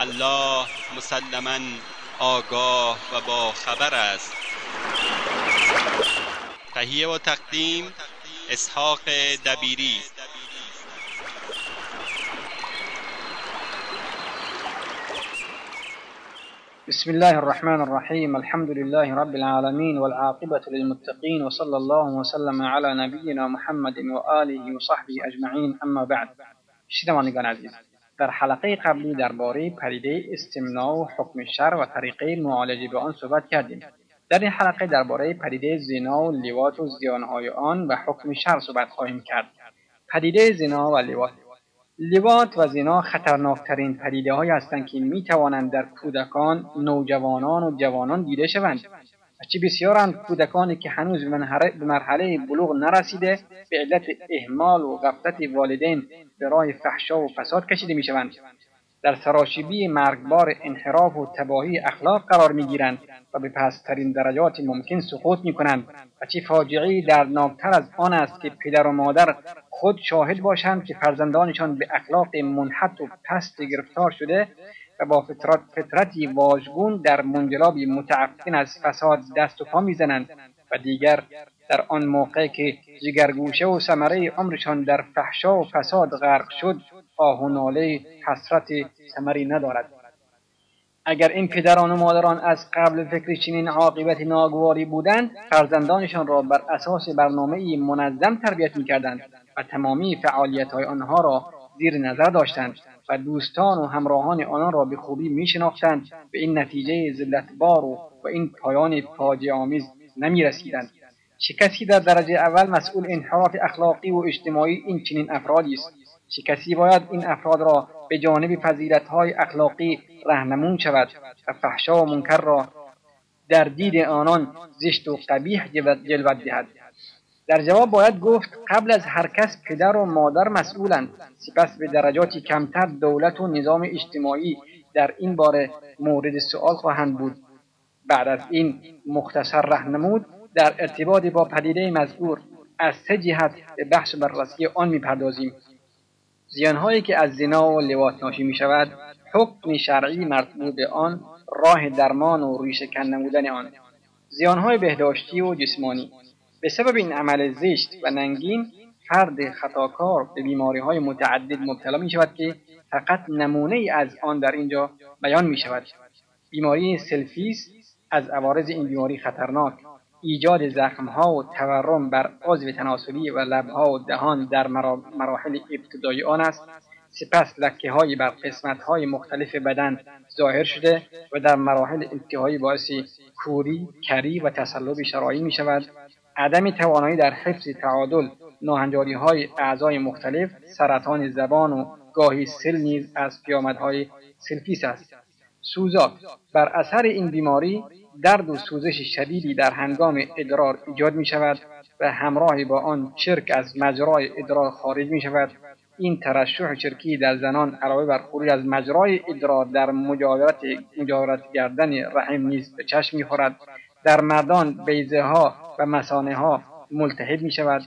الله مسلما آگاه و با خبر است. تهیه و تقدیم اسحاق دبیری. بسم الله الرحمن الرحيم. الحمد لله رب العالمين والعاقبة للمتقين وصلى الله وسلم على نبينا محمد وآله وصحبه أجمعين. أما بعد شنوندگان عزیز در حلقه قبلی درباره پدیده استمناع و حکم شر و طریقه معالجه به آن صحبت کردیم. در این حلقه درباره پدیده زنا و لیوات و زیانهای آن و حکم شر صحبت خواهیم کرد. پدیده زنا و لیوات لیوات و زنا خطرناکترین پدیده های هستند که می توانند در کودکان، نوجوانان و جوانان دیده شوند. چه بسیارند کودکانی که هنوز به مرحله بلوغ نرسیده به علت اهمال و غفلت والدین به راه فحشا و فساد کشیده می شوند. در سراشیبی مرگبار انحراف و تباهی اخلاق قرار می گیرند و به پسترین درجات ممکن سقوط می کنند و چه فاجعه دردناکتر از آن است که پدر و مادر خود شاهد باشند که فرزندانشان به اخلاق منحط و پست گرفتار شده و با فطرت فطرتی واژگون در منجلابی متعفن از فساد دست و پا می‌زنند و دیگر در آن موقع که جگرگوشه و ثمره عمرشان در فحشا و فساد غرق شد آه و ناله حسرت ثمری ندارد. اگر این پدران و مادران از قبل فکر چنین عاقبت ناگواری بودند فرزندانشان را بر اساس برنامه منظم تربیت می‌کردند و تمامی فعالیت های آنها را زیر نظر داشتند و دوستان و همراهان آنان را به خوبی میشناختند. به این نتیجه ذلتبار و و این پایان فاجعه آمیز نمی‌رسیدند. چه در درجه اول مسئول انحراف اخلاقی و اجتماعی این چنین افرادی است؟ کسی باید این افراد را به جانب فضیلتهای اخلاقی رهنمون شود و فحشا و منکر را در دید آنان زشت و قبیح جلوت دهد؟ در جواب باید گفت قبل از هر کس پدر و مادر مسئولند. سپس به درجاتی کمتر دولت و نظام اجتماعی در این باره مورد سؤال خواهند بود. بعد از این مختصر رهنمود در ارتباط با پدیده مذکور از سه جهت به بحث بررسی آن می‌پردازیم. زیانهایی که از زنا و لواط ناشی می شود حکم شرعی مرتبط به آن راه درمان و ریشه نمودن آن. زیانهای بهداشتی و جسمانی. به سبب این عمل زشت و ننگین فرد خطاکار به بیماری های متعدد مبتلا می شود که فقط نمونه از آن در اینجا بیان می شود بیماری سفلیس از عوارض این بیماری خطرناک. ایجاد زخمها و تورم بر عضو تناسلی و لبها و دهان در مراحل ابتدایی آن است. سپس لکه های بر قسمت های مختلف بدن ظاهر شده و در مراحل انتهایی باعث کوری، کری و تصلب شرایین می شود عدم توانایی در حفظ تعادل ناهنجاری های اعضای مختلف سرطان زبان و گاهی سل نیز از پیامدهای سفلیس است. سوزاک بر اثر این بیماری درد و سوزش شدیدی در هنگام ادرار ایجاد می شود و همراه با آن چرک از مجرای ادرار خارج می شود این ترشح چرکی در زنان علاوه بر خروج از مجرای ادرار در مجاورت مجاورت گردن رحم نیز به چشم می‌خورد. در مردان بیزه ها و مسانه ها ملتهب می شود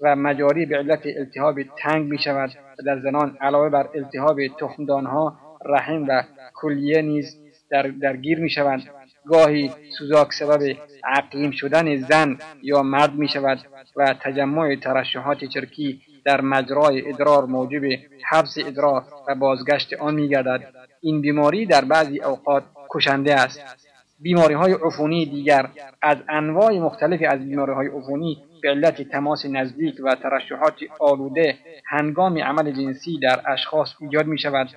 و مجاری به علت التهاب تنگ می شود و در زنان علاوه بر التهاب تخمدان ها رحم و کلیه نیز در درگیر می شوند گاهی سوزاک سبب عقیم شدن زن یا مرد می شود و تجمع ترشحات چرکی در مجرای ادرار موجب حبس ادرار و بازگشت آن می گردد این بیماری در بعضی اوقات کشنده است. بیماری های عفونی دیگر. از انواع مختلفی از بیماری های عفونی به علت تماس نزدیک و ترشحات آلوده هنگام عمل جنسی در اشخاص ایجاد می شود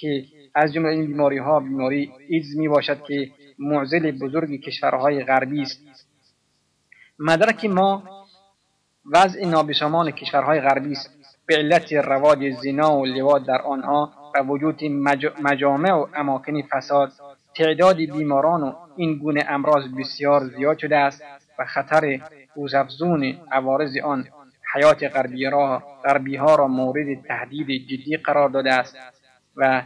که از جمله این بیماری ها بیماری ایدز می باشد که معزل بزرگ کشورهای غربی است. مدرک ما وضع نابسامان کشورهای غربی است. به علت رواج زنا و لواط در آنها و وجود مجامع و اماکن فساد تعداد بیماران و این گونه امراض بسیار زیاد شده است و خطر روزافزون عوارض آن حیات غربی ها را مورد تهدید جدی قرار داده است و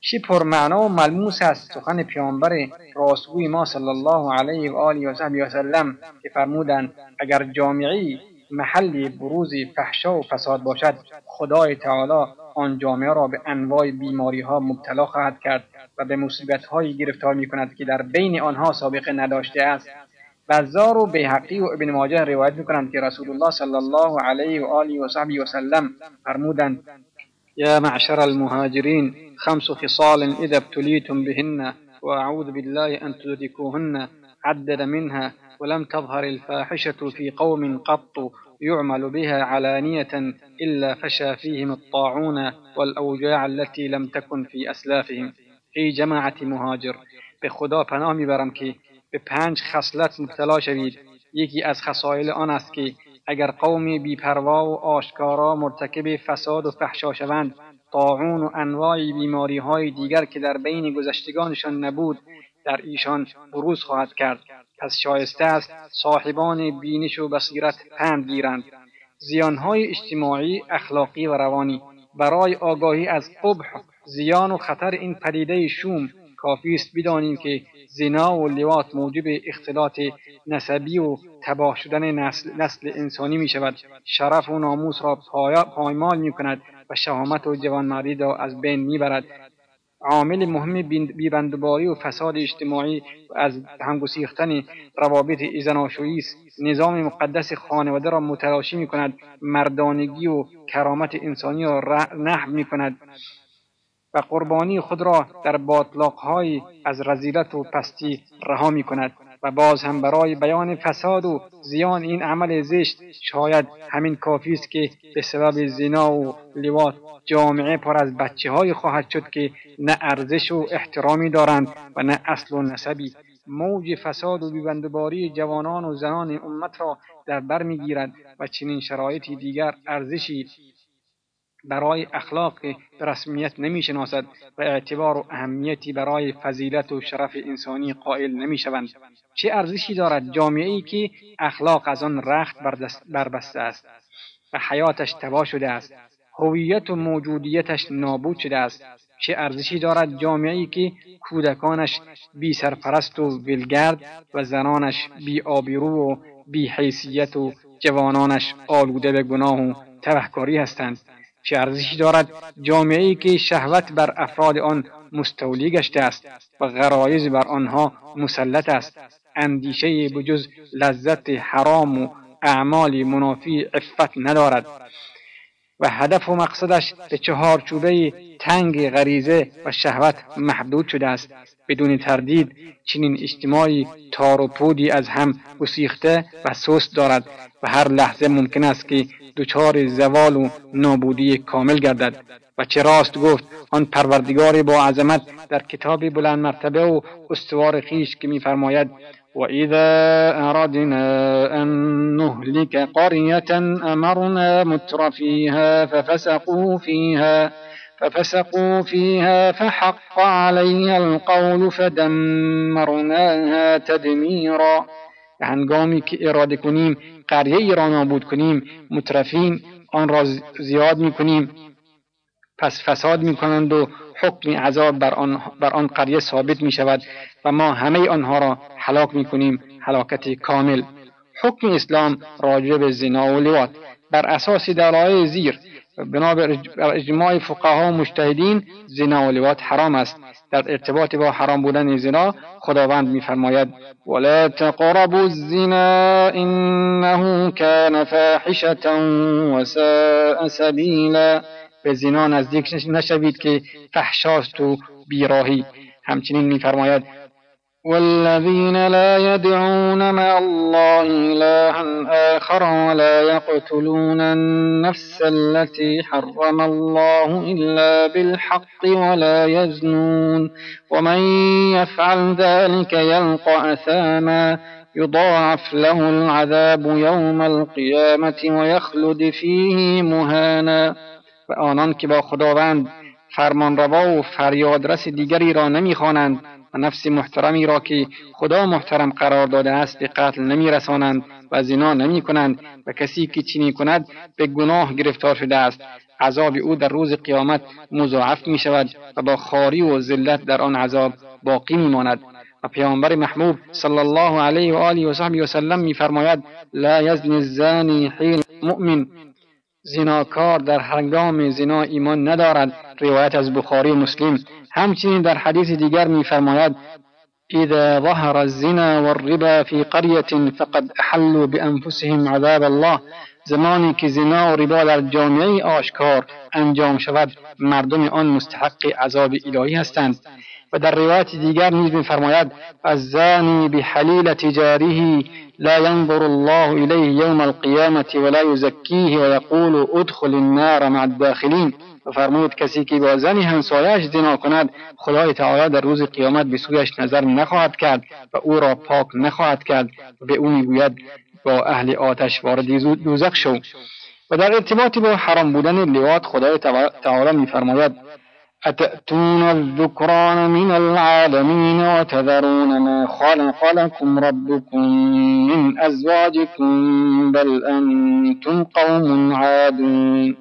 چه پرمعنا و ملموس است. سخن پیامبر راستگوی ما صلی الله علیه و آله و وسلم که فرمودند اگر جامعی محل بروز فحشا و فساد باشد. خدای تعالی آن جامعه را به انواع بیماری ها مبتلا خواهد کرد و به مصیبت هایی گرفتار می کند که در بین آنها سابقه نداشته است. بزار و بیحقی و ابن ماجه روایت می کنند که رسول الله صلی الله علیه و آله و صحبه وسلم فرمودند يا معشر المهاجرين خمس خصال إذا ابتليتم بهن وأعوذ بالله أن تدركوهن عدد منها ولم تظهر الفاحشة في قوم قط يعمل بها علانية إلا فشى فيهم الطاعون والأوجاع التي لم تكن في أسلافهم. ای جماعت مهاجر به خدا پناه میبرم که به پنج خصلت مبتلا شوید. یکی از خصایل آن است که اگر قومی بیپروا و آشکارا مرتکب فساد و فحشا شوند طاعون و انواع بیماری های دیگر که در بین گذشتگانشان نبود در ایشان بروز خواهد کرد. پس شایسته است صاحبان بینش و بصیرت پند گیرند. زیانهای اجتماعی اخلاقی و روانی. برای آگاهی از قبح زیان و خطر این پدیده شوم کافی است بدانیم که زنا و لواط موجب اختلاط نسبی و تباه شدن نسل, نسل انسانی می شود شرف و ناموس را پایمال می کند و شهامت و جوانمردی را از بین می برد عامل مهم بیبندوباری و فساد اجتماعی و از همگسیختن روابط زناشویی است. نظام مقدس خانواده را متلاشی می کند مردانگی و کرامت انسانی را نحو می کند و قربانی خود را در باطلاقهای از رزیلت و پستی رها می کند و باز هم برای بیان فساد و زیان این عمل زشت شاید همین کافی است که به سبب زنا و لواط جامعه پر از بچه های خواهد شد که نه ارزش و احترامی دارند و نه اصل و نسبی. موج فساد و بیبندباری جوانان و زنان امت را در بر می‌گیرد و چنین شرایطی دیگر ارزشی برای اخلاق به رسمیت نمی‌شناسد و اعتبار و اهمیتی برای فضیلت و شرف انسانی قائل نمی‌شوند. چه ارزشی دارد جامعه ای که اخلاق از آن رخت بربسته است و حیاتش تباه شده است؟ هویت و موجودیتش نابود شده است. چه ارزشی دارد جامعه ای که کودکانش بی سرپرست و ولگرد و زنانش بی آبرو و بی حیثیت و جوانانش آلوده به گناه و تبهکاری هستند؟ چه ارزشی دارد جامعه ای که شهوت بر افراد آن مستولی گشته است و غرایز بر آنها مسلط است. اندیشه بجز لذت حرام و اعمال منافی عفت ندارد و هدف و مقصدش به چهارچوبه تنگ غریزه و شهوت محدود شده است. بدون تردید چنین اجتماعی تار و پودی از هم گسیخته و سست دارد و هر لحظه ممکن است که دچار زوال و نابودی کامل گردد. و چه راست گفت آن پروردگار با عظمت در کتاب بلند مرتبه و استوار خیش که میفرماید وإذا أردنا أن نهلك قرية أمرنا متر فيها ففسقوا فيها ففسقوا فيها فحق عليها القول فدمرناها تدميرا. هنگامی که اراده کنیم قریه ای را نابود کنیم مترفین آن را زیاد می کنیم پس فساد می کنند و حکم عذاب بر آن, بر آن قریه ثابت می شود و ما همه آنها را حلاک می کنیم حلاکت کامل. حکم اسلام راجع به زنا و لواط. بر اساس دلایل زیر بنا بر اجماع فقها و مجتهدین زنا و لواط حرام است. در ارتباط با حرام بودن زنا خداوند میفرماید ولا تقربوا الزنا انه كان فاحشه وساء سبیلا به زنا نزدیک نشوید که فحشاست و بیراهی. همچنین میفرماید والذين لا يدعون مع الله إلها آخر ولا يقتلون النفس التي حرم الله إلا بالحق ولا يزنون. ومن يفعل ذلك يلقى أثاما يضاعف له العذاب يوم القيامة ويخلد فيه مهانا. و آنان که با خداوند فرمانروا و فریادرس دیگری را و نفس محترمی را که خدا محترم قرار داده است به قتل نمی رسانند و زنا نمی کنند و کسی که چینی کند به گناه گرفتار شده است. عذاب او در روز قیامت مضاعف می شود و با خاری و ذلت در آن عذاب باقی می ماند و پیامبر محبوب صلی الله علیه و آله و صحبه و سلم میفرماید لا یزنی الزانی حین مؤمن زناکار در هنگام زنا ایمان ندارد. روایت از بخاری مسلم. همچنین در حدیث دیگر میفرماید اذا ظهر الزنا والربا في قرية فقد أحلوا بأنفسهم عذاب الله. زمانی که زنا و ربا در جامعه آشکار انجام شود مردم آن مستحق عذاب الهی هستند. و در روایت دیگر نیز میفرماید الزانی بحلیل تجاره لا ينظر الله الیه یوم القیامة ولا یزکیه و یقول ادخل النار مع الداخلین. و فرمود کسی که با زنی همسایش زنا کند خدای تعالی در روز قیامت به سویش نظر نخواهد کرد و او را پاک نخواهد کرد. و به او می‌گوید با اهل آتش وارد دوزخ شو. و در ارتباط با حرام بودن لواط خدای تعالی میفرماید أتأتون الذكران من العالمين وتذرون ما خلق لكم ربكم من أزواجكم بل أنتم قوم عادون.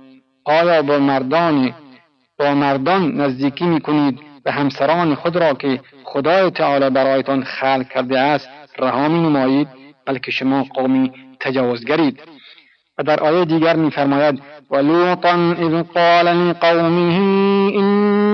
آیا با مردان با مردان نزدیکی می کنید و همسران خود را که خدای تعالی برایتان خلق کرده است رها می نمایید بلکه شما قومی تجاوزگرید. و در آیه دیگر میفرماید ولوطا اذ قال لقومه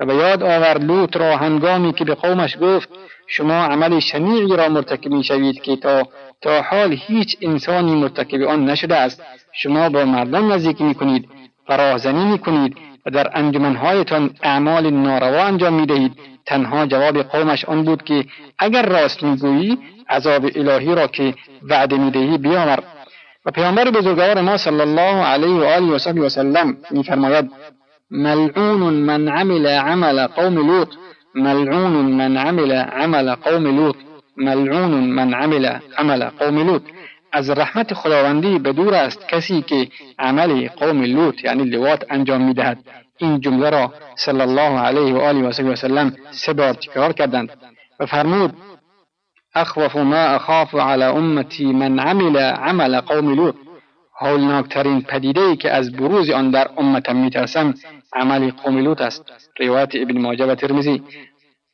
و به یاد آور لوط را هنگامی که به قومش گفت شما عمل شنیعی را مرتکب می شوید که تا تا حال هیچ انسانی مرتکب آن نشده است. شما با مردم نزدیکی می کنید و راهزنی می کنید و در انجمنهایتان اعمال ناروا انجام می دهید تنها جواب قومش آن بود که اگر راست می‌گویی عذاب الهی را که وعده می‌دهی بیاور و پیامبر بزرگوار ما صلی الله علیه و آله و صحبه و سلم ملعون من عمل عمل قوم لوط. ملعون من عمل عمل قوم لوط. ملعون من عمل عمل قوم لوط. از رحمت خداوندی به دور است کسی که عمل قوم لوط یعنی لوات انجام میدهد. این جمله را صلی الله علیه و آله و سلم سه بار تکرار کردند. و فرمود اخوف ما اخاف على امتی من عمل عمل قوم لوط. هولناکترین پدیده ای که از بروز آن در امتم میترسم عمل قوم لوط است روایت ابن ماجه و ترمزی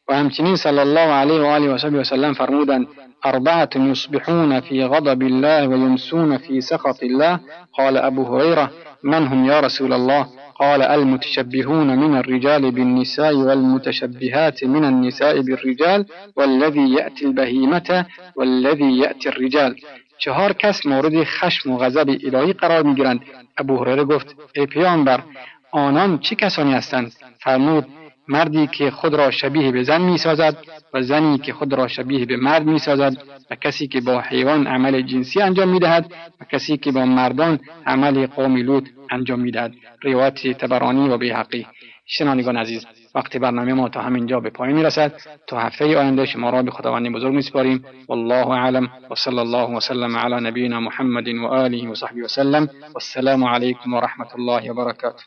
و همچنین صلی الله علیه و آله و سلم فرمودند أربعة يصبحون في غضب الله ويمسون في سخط الله. قال أبو هريرة من هم يا رسول الله؟ قال المتشبهون من الرجال بالنساء والمتشبهات من النساء بالرجال والذي يأتي البهيمة والذي يأتي الرجال. چهار کس مورد خشم و غضب الهی قرار می گیرند ابو هریره گفت ای پیامبر آنان چه کسانی هستند؟ فرمود مردی که خود را شبیه به زن می سازد و زنی که خود را شبیه به مرد می سازد و کسی که با حیوان عمل جنسی انجام می دهد و کسی که با مردان عمل قوم لوط انجام می دهد روایت تبرانی و بیحقی شنوندگان عزیز وقتی برنامه ما تا همینجا به پایان می رسد تا هفته آینده شما را به خداوند بزرگ می سپاریم والله اعلم. و صلی الله وسلم علی نبینا محمد و آله و صحبه وسلم والسلام علیکم و رحمت الله و برکاته.